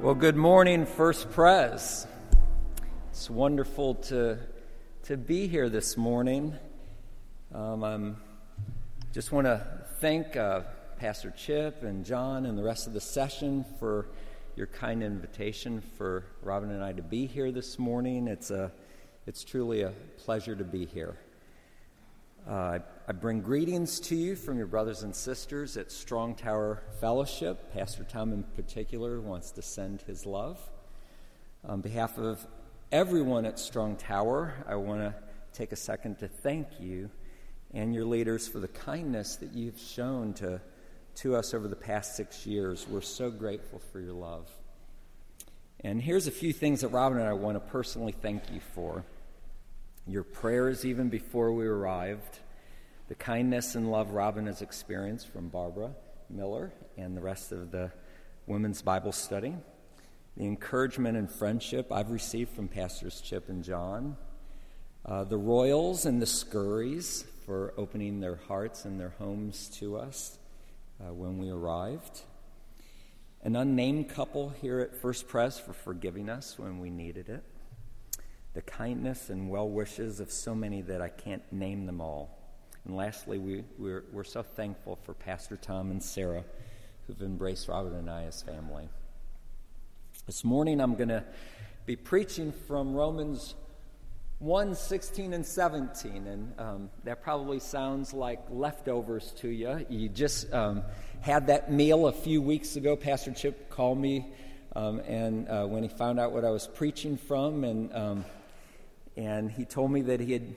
Well, good morning, First Pres. It's wonderful to, to be here this morning. Um, I just want to thank uh, Pastor Chip and John and the rest of the session for your kind invitation for Robin and I to be here this morning. It's, a, it's truly a pleasure to be here. Uh, I bring greetings to you from your brothers and sisters at Strong Tower Fellowship. Pastor Tom, in particular, wants to send his love. On behalf of everyone at Strong Tower, I want to take a second to thank you and your leaders for the kindness that you've shown to, to us over the past six years. We're so grateful for your love. And here's a few things that Robin and I want to personally thank you for your prayers even before we arrived, the kindness and love Robin has experienced from Barbara Miller and the rest of the women's Bible study, the encouragement and friendship I've received from Pastors Chip and John, uh, the Royals and the Scurries for opening their hearts and their homes to us uh, when we arrived. An unnamed couple here at First Pres for forgiving us when we needed it the kindness and well wishes of so many that I can't name them all. And lastly, we, we're, we're so thankful for Pastor Tom and Sarah who've embraced Robert and I as family. This morning I'm going to be preaching from Romans 1 16 and 17. And um, that probably sounds like leftovers to you. You just um, had that meal a few weeks ago. Pastor Chip called me. Um, and uh, when he found out what I was preaching from, and um, and he told me that he had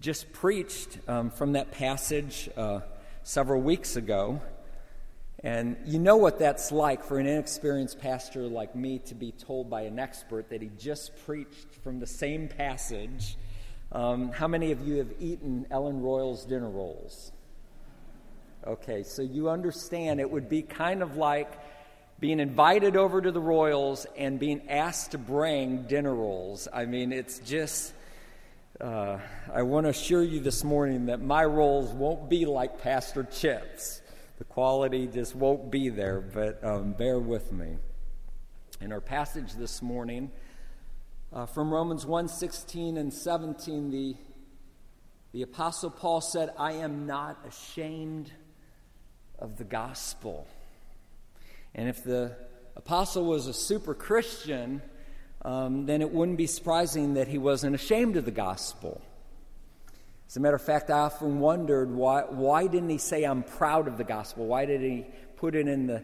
just preached um, from that passage uh, several weeks ago. And you know what that's like for an inexperienced pastor like me to be told by an expert that he just preached from the same passage. Um, how many of you have eaten Ellen Royal's dinner rolls? Okay, so you understand it would be kind of like being invited over to the Royals and being asked to bring dinner rolls. I mean, it's just uh, I want to assure you this morning that my rolls won't be like Pastor Chip's. The quality just won't be there, but um, bear with me. In our passage this morning, uh, from Romans 1 16 and 17, the, the Apostle Paul said, I am not ashamed of the gospel. And if the apostle was a super Christian, um, then it wouldn't be surprising that he wasn't ashamed of the gospel. As a matter of fact, I often wondered why, why didn't he say, I'm proud of the gospel? Why did he put it in the,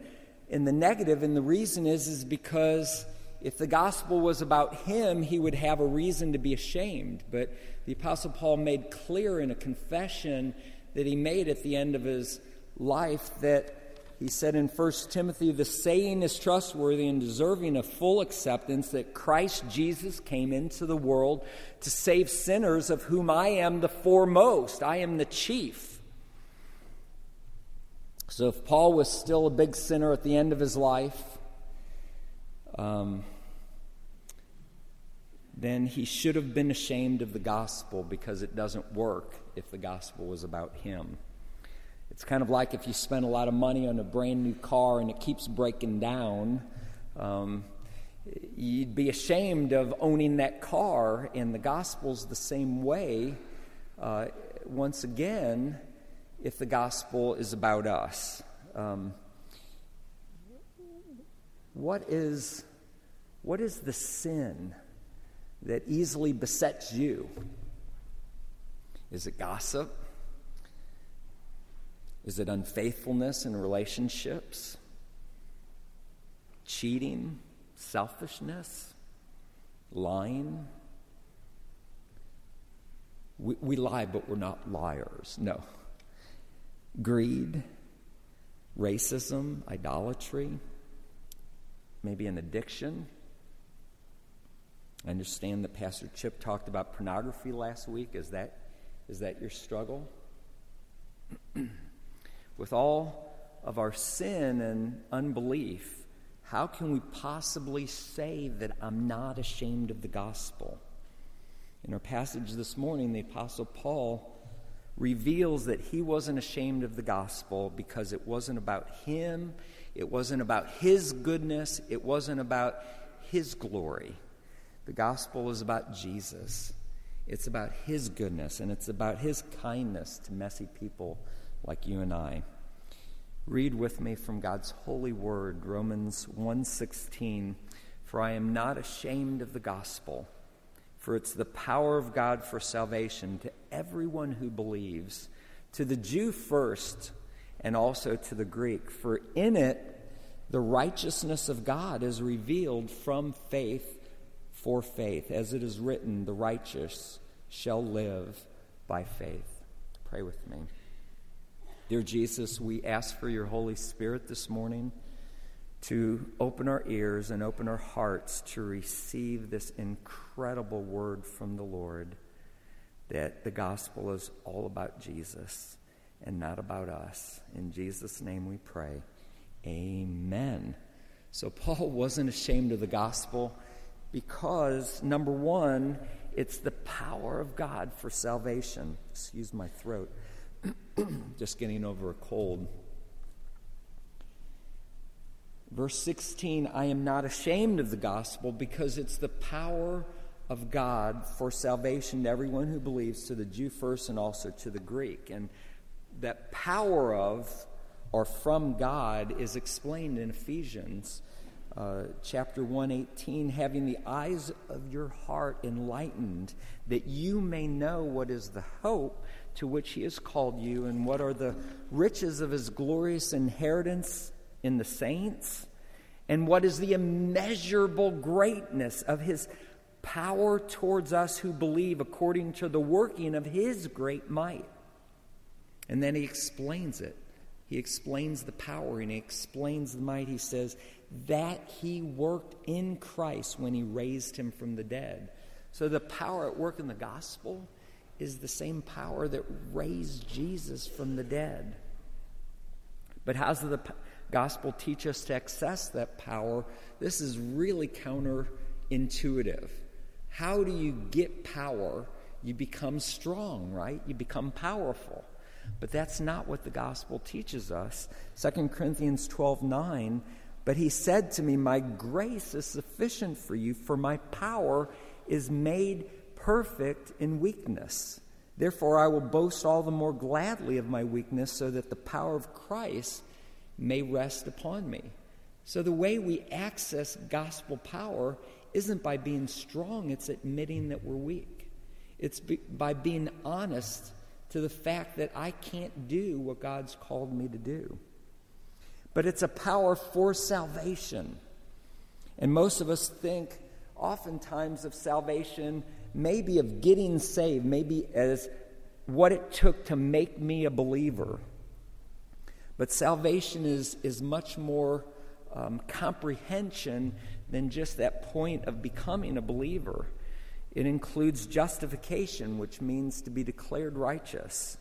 in the negative? And the reason is, is because if the gospel was about him, he would have a reason to be ashamed. But the Apostle Paul made clear in a confession that he made at the end of his life that he said in 1 Timothy, the saying is trustworthy and deserving of full acceptance that Christ Jesus came into the world to save sinners, of whom I am the foremost. I am the chief. So if Paul was still a big sinner at the end of his life, um, then he should have been ashamed of the gospel because it doesn't work if the gospel was about him. It's kind of like if you spend a lot of money on a brand new car and it keeps breaking down. Um, you'd be ashamed of owning that car, and the gospel's the same way. Uh, once again, if the gospel is about us, um, what is what is the sin that easily besets you? Is it gossip? Is it unfaithfulness in relationships? Cheating? Selfishness? Lying? We, we lie, but we're not liars. No. Greed? Racism? Idolatry? Maybe an addiction? I understand that Pastor Chip talked about pornography last week. Is that, is that your struggle? with all of our sin and unbelief, how can we possibly say that I'm not ashamed of the gospel? In our passage this morning, the Apostle Paul reveals that he wasn't ashamed of the gospel because it wasn't about him, it wasn't about his goodness, it wasn't about his glory. The gospel is about Jesus. It's about his goodness and it's about his kindness to messy people like you and I. Read with me from God's holy word, Romans 1:16, for I am not ashamed of the gospel for it's the power of God for salvation to everyone who believes, to the Jew first, and also to the Greek. For in it, the righteousness of God is revealed from faith for faith. As it is written, the righteous shall live by faith. Pray with me. Dear Jesus, we ask for your Holy Spirit this morning to open our ears and open our hearts to receive this incredible word from the Lord that the gospel is all about Jesus and not about us. In Jesus' name we pray. Amen. So, Paul wasn't ashamed of the gospel because, number one, it's the power of God for salvation. Excuse my throat. Just getting over a cold. Verse 16 I am not ashamed of the gospel because it's the power of God for salvation to everyone who believes, to the Jew first and also to the Greek. And that power of or from God is explained in Ephesians uh, chapter 118 having the eyes of your heart enlightened that you may know what is the hope to which he has called you and what are the riches of his glorious inheritance in the saints, and what is the immeasurable greatness of his power towards us who believe according to the working of his great might. And then he explains it. He explains the power and he explains the might. He says that he worked in Christ when he raised him from the dead. So the power at work in the gospel is the same power that raised Jesus from the dead. But how does the gospel teach us to access that power, this is really counterintuitive. How do you get power? You become strong, right? You become powerful. But that's not what the gospel teaches us. 2 Corinthians 12 9, but he said to me, My grace is sufficient for you, for my power is made perfect in weakness. Therefore, I will boast all the more gladly of my weakness, so that the power of Christ may rest upon me. So, the way we access gospel power isn't by being strong, it's admitting that we're weak. It's be, by being honest to the fact that I can't do what God's called me to do. But it's a power for salvation. And most of us think oftentimes of salvation, maybe of getting saved, maybe as what it took to make me a believer. But salvation is, is much more um, comprehension than just that point of becoming a believer. It includes justification, which means to be declared righteous.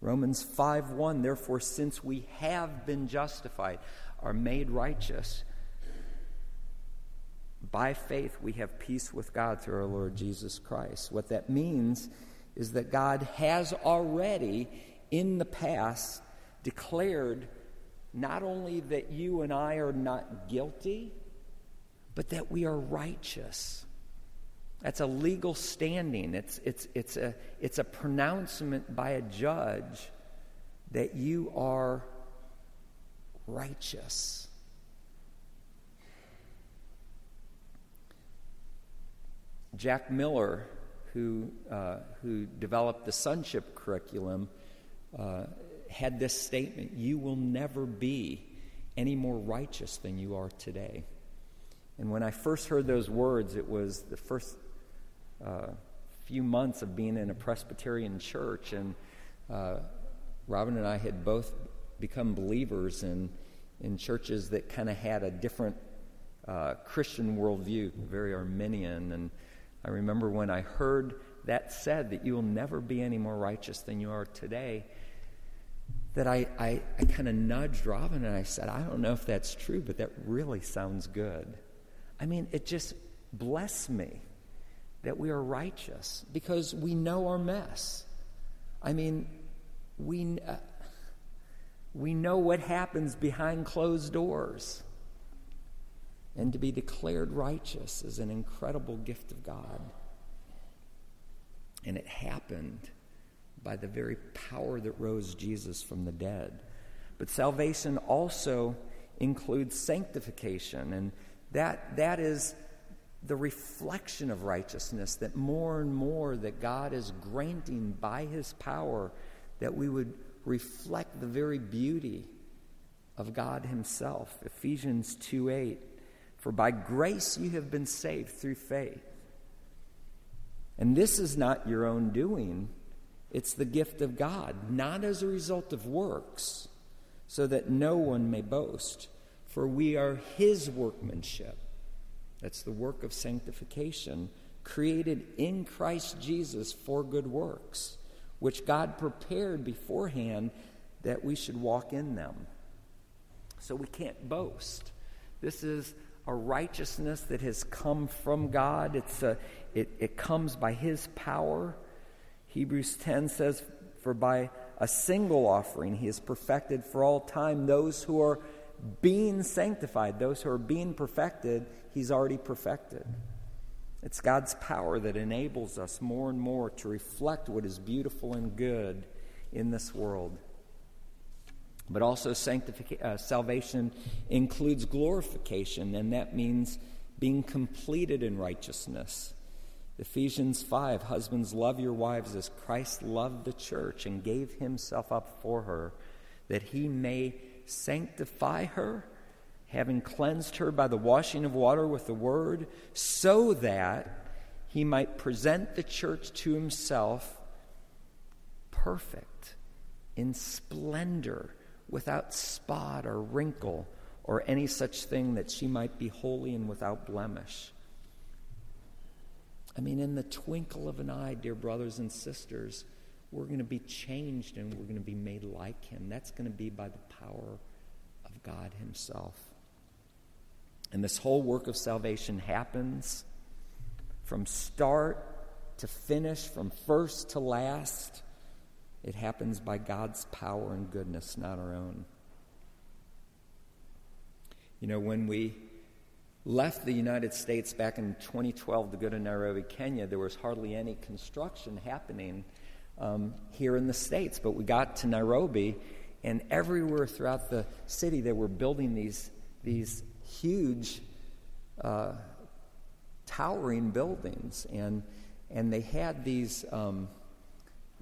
Romans 5 1, therefore, since we have been justified, are made righteous, by faith we have peace with God through our Lord Jesus Christ. What that means is that God has already, in the past, declared not only that you and I are not guilty, but that we are righteous. That's a legal standing. It's, it's, it's, a, it's a pronouncement by a judge that you are righteous. Jack Miller, who, uh, who developed the sonship curriculum, uh, had this statement You will never be any more righteous than you are today. And when I first heard those words, it was the first uh, few months of being in a Presbyterian church. And uh, Robin and I had both become believers in, in churches that kind of had a different uh, Christian worldview, very Arminian. And I remember when I heard that said, that you will never be any more righteous than you are today that I, I, I kind of nudged Robin and I said, I don't know if that's true, but that really sounds good. I mean, it just blessed me that we are righteous because we know our mess. I mean, we, uh, we know what happens behind closed doors. And to be declared righteous is an incredible gift of God. And it happened by the very power that rose Jesus from the dead. But salvation also includes sanctification, and that, that is the reflection of righteousness that more and more that God is granting by his power that we would reflect the very beauty of God himself. Ephesians 2 8. For by grace you have been saved through faith. And this is not your own doing, it's the gift of God, not as a result of works, so that no one may boast. For we are his workmanship. That's the work of sanctification, created in Christ Jesus for good works, which God prepared beforehand that we should walk in them. So we can't boast. This is a righteousness that has come from God. It's a, it, it comes by His power. Hebrews 10 says, For by a single offering He has perfected for all time those who are being sanctified, those who are being perfected, He's already perfected. It's God's power that enables us more and more to reflect what is beautiful and good in this world. But also, uh, salvation includes glorification, and that means being completed in righteousness. Ephesians 5 Husbands, love your wives as Christ loved the church and gave himself up for her, that he may sanctify her, having cleansed her by the washing of water with the word, so that he might present the church to himself perfect in splendor without spot or wrinkle or any such thing that she might be holy and without blemish. I mean, in the twinkle of an eye, dear brothers and sisters, we're going to be changed and we're going to be made like Him. That's going to be by the power of God Himself. And this whole work of salvation happens from start to finish, from first to last. It happens by God's power and goodness, not our own. You know, when we left the United States back in 2012 to go to Nairobi, Kenya, there was hardly any construction happening um, here in the States. But we got to Nairobi, and everywhere throughout the city, they were building these, these huge, uh, towering buildings. And, and they had these, um,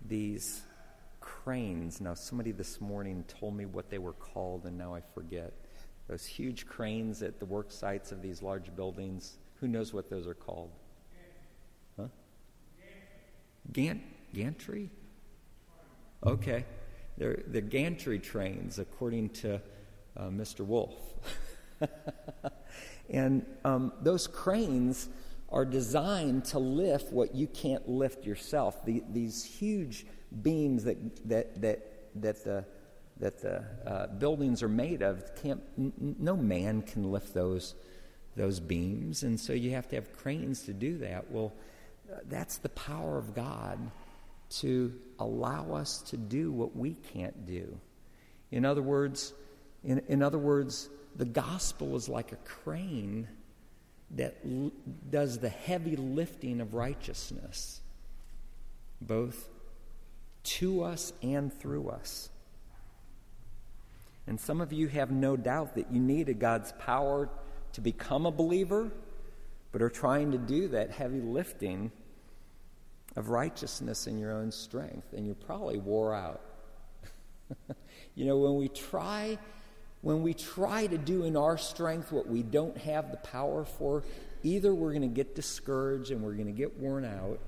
these cranes. Now, somebody this morning told me what they were called, and now I forget. Those huge cranes at the work sites of these large buildings. Who knows what those are called? Huh? Gant, gantry? Okay. They're, they're gantry cranes, according to uh, Mr. Wolf. and um, those cranes are designed to lift what you can't lift yourself. The, these huge beams that, that, that, that the, that the uh, buildings are made of, can't, n- no man can lift those, those beams. And so you have to have cranes to do that. Well, uh, that's the power of God to allow us to do what we can't do. In other words, in, in other words, the gospel is like a crane that l- does the heavy lifting of righteousness, both to us and through us. And some of you have no doubt that you needed God's power to become a believer, but are trying to do that heavy lifting of righteousness in your own strength, and you're probably wore out. you know, when we try when we try to do in our strength what we don't have the power for, either we're going to get discouraged and we're going to get worn out,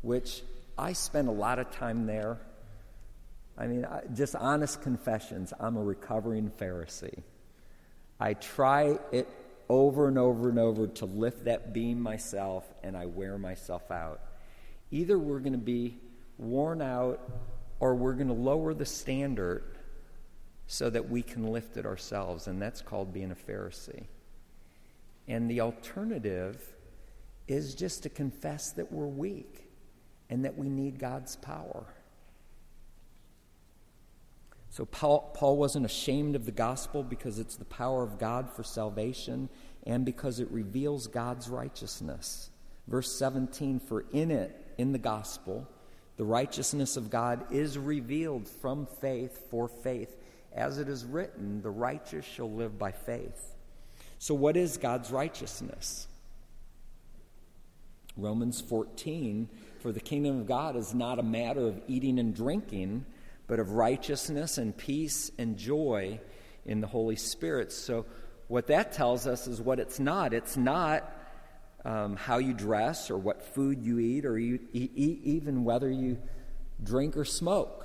which I spend a lot of time there. I mean, just honest confessions. I'm a recovering Pharisee. I try it over and over and over to lift that beam myself, and I wear myself out. Either we're going to be worn out or we're going to lower the standard so that we can lift it ourselves, and that's called being a Pharisee. And the alternative is just to confess that we're weak and that we need God's power. So Paul, Paul wasn't ashamed of the gospel because it's the power of God for salvation and because it reveals God's righteousness. Verse 17 For in it, in the gospel, the righteousness of God is revealed from faith for faith. As it is written, the righteous shall live by faith. So, what is God's righteousness? Romans 14 For the kingdom of God is not a matter of eating and drinking, but of righteousness and peace and joy in the Holy Spirit. So, what that tells us is what it's not. It's not um, how you dress or what food you eat or you, e- even whether you drink or smoke.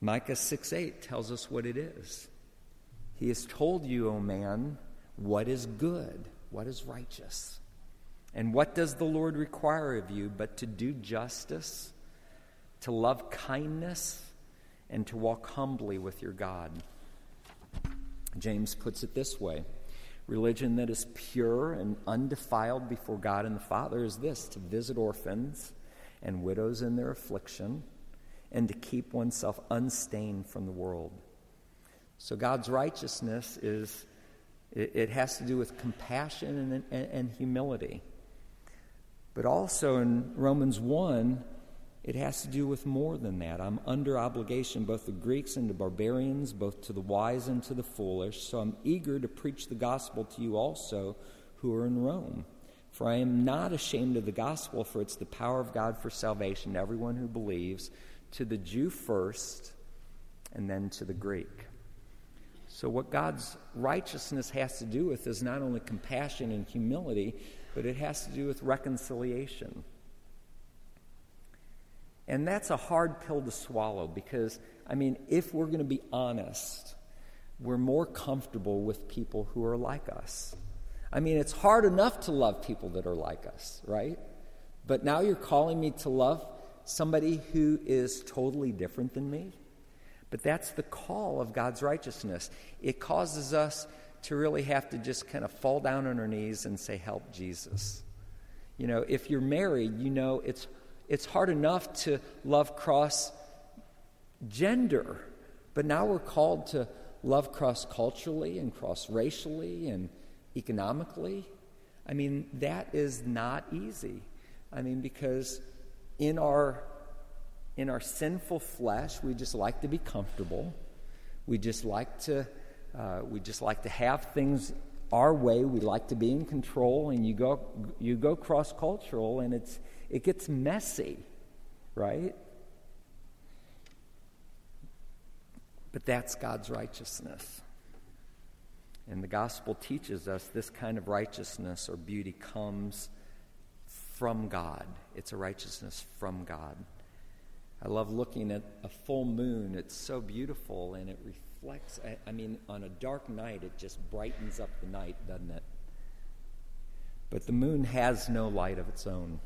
Micah 6 8 tells us what it is. He has told you, O man, what is good, what is righteous. And what does the Lord require of you but to do justice, to love kindness, and to walk humbly with your God? James puts it this way Religion that is pure and undefiled before God and the Father is this to visit orphans and widows in their affliction and to keep oneself unstained from the world. So God's righteousness is, it, it has to do with compassion and, and, and humility. But also in Romans 1, it has to do with more than that. I'm under obligation both to the Greeks and to barbarians, both to the wise and to the foolish. So I'm eager to preach the gospel to you also who are in Rome. For I am not ashamed of the gospel, for it's the power of God for salvation to everyone who believes, to the Jew first, and then to the Greek. So, what God's righteousness has to do with is not only compassion and humility, but it has to do with reconciliation. And that's a hard pill to swallow because, I mean, if we're going to be honest, we're more comfortable with people who are like us. I mean, it's hard enough to love people that are like us, right? But now you're calling me to love somebody who is totally different than me. But that's the call of God's righteousness. It causes us to really have to just kind of fall down on our knees and say, Help Jesus. You know, if you're married, you know it's, it's hard enough to love cross gender, but now we're called to love cross culturally and cross racially and economically. I mean, that is not easy. I mean, because in our in our sinful flesh, we just like to be comfortable. We just like to uh, we just like to have things our way. We like to be in control, and you go you go cross cultural, and it's it gets messy, right? But that's God's righteousness. And the gospel teaches us this kind of righteousness or beauty comes from God. It's a righteousness from God. I love looking at a full moon. It's so beautiful and it reflects. I mean, on a dark night, it just brightens up the night, doesn't it? But the moon has no light of its own.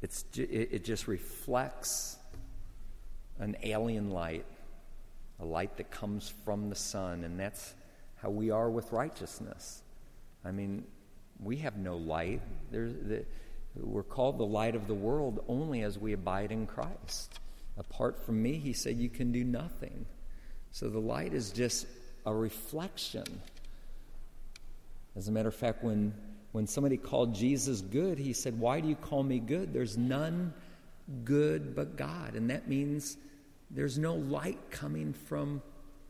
It's, it just reflects an alien light, a light that comes from the sun, and that's how we are with righteousness. I mean, we have no light. The, we're called the light of the world only as we abide in Christ. Apart from me, he said, you can do nothing. So the light is just a reflection. As a matter of fact, when, when somebody called Jesus good, he said, Why do you call me good? There's none good but God. And that means there's no light coming from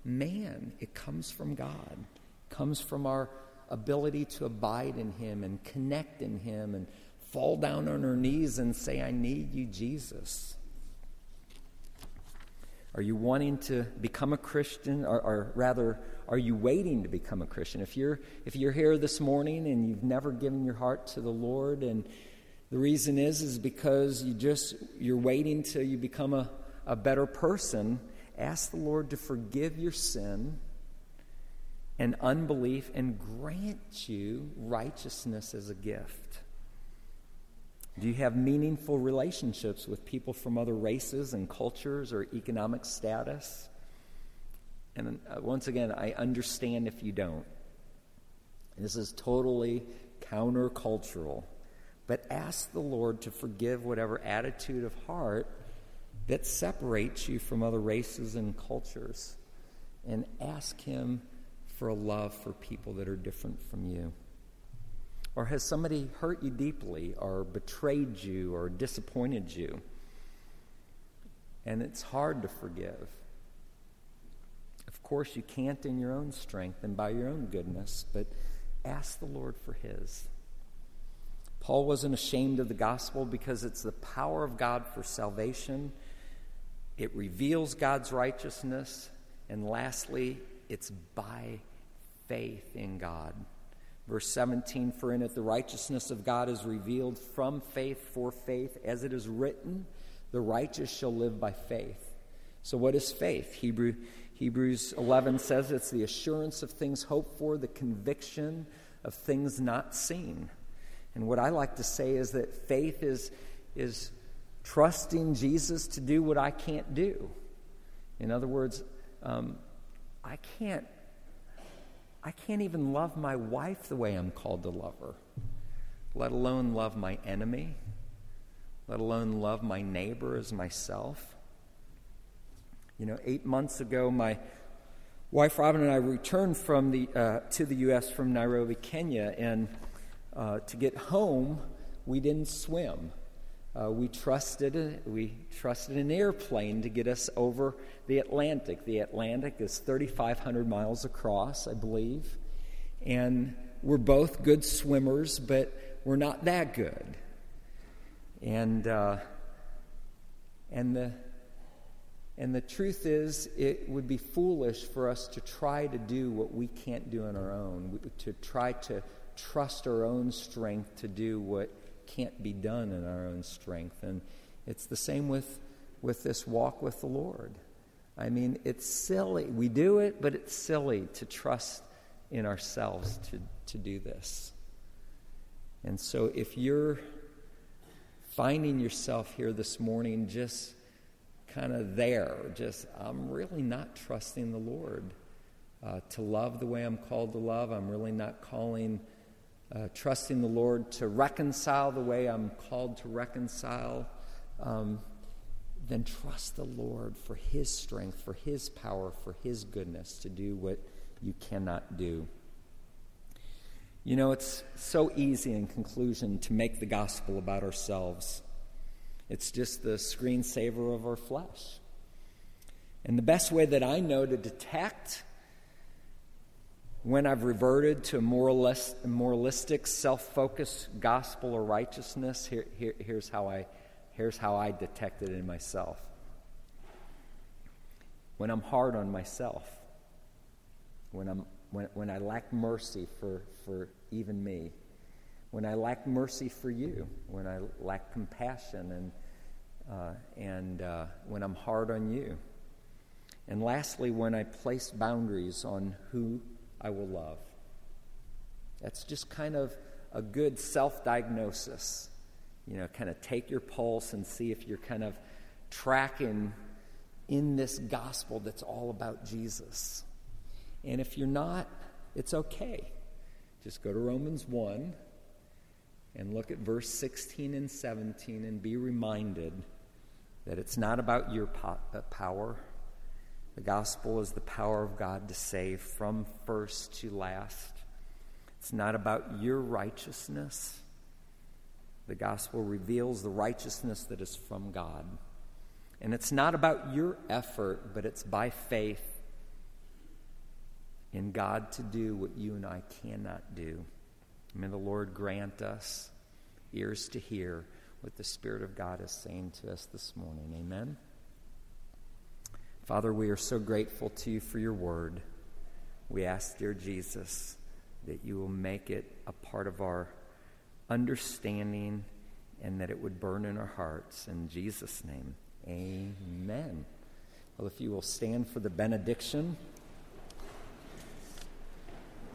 man, it comes from God, it comes from our ability to abide in Him and connect in Him and fall down on our knees and say, I need you, Jesus. Are you wanting to become a Christian, or, or, rather, are you waiting to become a Christian? If you're, if you're here this morning and you've never given your heart to the Lord, and the reason is, is because you just, you're waiting till you become a, a better person, ask the Lord to forgive your sin and unbelief and grant you righteousness as a gift. Do you have meaningful relationships with people from other races and cultures or economic status? And uh, once again, I understand if you don't. This is totally countercultural. but ask the Lord to forgive whatever attitude of heart that separates you from other races and cultures. And ask Him for a love for people that are different from you. Or has somebody hurt you deeply, or betrayed you, or disappointed you? And it's hard to forgive. Of course, you can't in your own strength and by your own goodness, but ask the Lord for His. Paul wasn't ashamed of the gospel because it's the power of God for salvation. It reveals God's righteousness. And lastly, it's by faith in God. Verse 17 For in it the righteousness of God is revealed from faith for faith, as it is written, the righteous shall live by faith. So, what is faith? Hebrew, Hebrews 11 says it's the assurance of things hoped for, the conviction of things not seen. And what I like to say is that faith is, is trusting Jesus to do what I can't do. In other words, um, I can't I can't even love my wife the way I'm called to love her, let alone love my enemy, let alone love my neighbor as myself. You know, eight months ago, my wife Robin and I returned from the, uh, to the U.S. from Nairobi, Kenya, and uh, to get home, we didn't swim. Uh, we trusted we trusted an airplane to get us over the Atlantic. The Atlantic is 3,500 miles across, I believe, and we're both good swimmers, but we're not that good. And uh, and the and the truth is, it would be foolish for us to try to do what we can't do on our own, to try to trust our own strength to do what can't be done in our own strength. And it's the same with, with this walk with the Lord. I mean, it's silly. We do it, but it's silly to trust in ourselves to, to do this. And so if you're finding yourself here this morning just kind of there, just, I'm really not trusting the Lord uh, to love the way I'm called to love. I'm really not calling uh, trusting the Lord to reconcile the way I'm called to reconcile, um, then trust the Lord for His strength, for His power, for His goodness to do what you cannot do. You know, it's so easy in conclusion to make the gospel about ourselves. It's just the screensaver of our flesh. And the best way that I know to detect when I've reverted to a moralistic, self focused gospel or righteousness, here, here, here's, how I, here's how I detect it in myself. When I'm hard on myself, when, I'm, when, when I lack mercy for, for even me, when I lack mercy for you, when I lack compassion, and, uh, and uh, when I'm hard on you. And lastly, when I place boundaries on who I will love. That's just kind of a good self diagnosis. You know, kind of take your pulse and see if you're kind of tracking in this gospel that's all about Jesus. And if you're not, it's okay. Just go to Romans 1 and look at verse 16 and 17 and be reminded that it's not about your uh, power, the gospel is the power of God to save from first to last. It's not about your righteousness. The gospel reveals the righteousness that is from God. And it's not about your effort, but it's by faith in God to do what you and I cannot do. May the Lord grant us ears to hear what the Spirit of God is saying to us this morning. Amen. Father, we are so grateful to you for your word. We ask, dear Jesus, that you will make it a part of our understanding and that it would burn in our hearts. In Jesus' name, amen. Well, if you will stand for the benediction.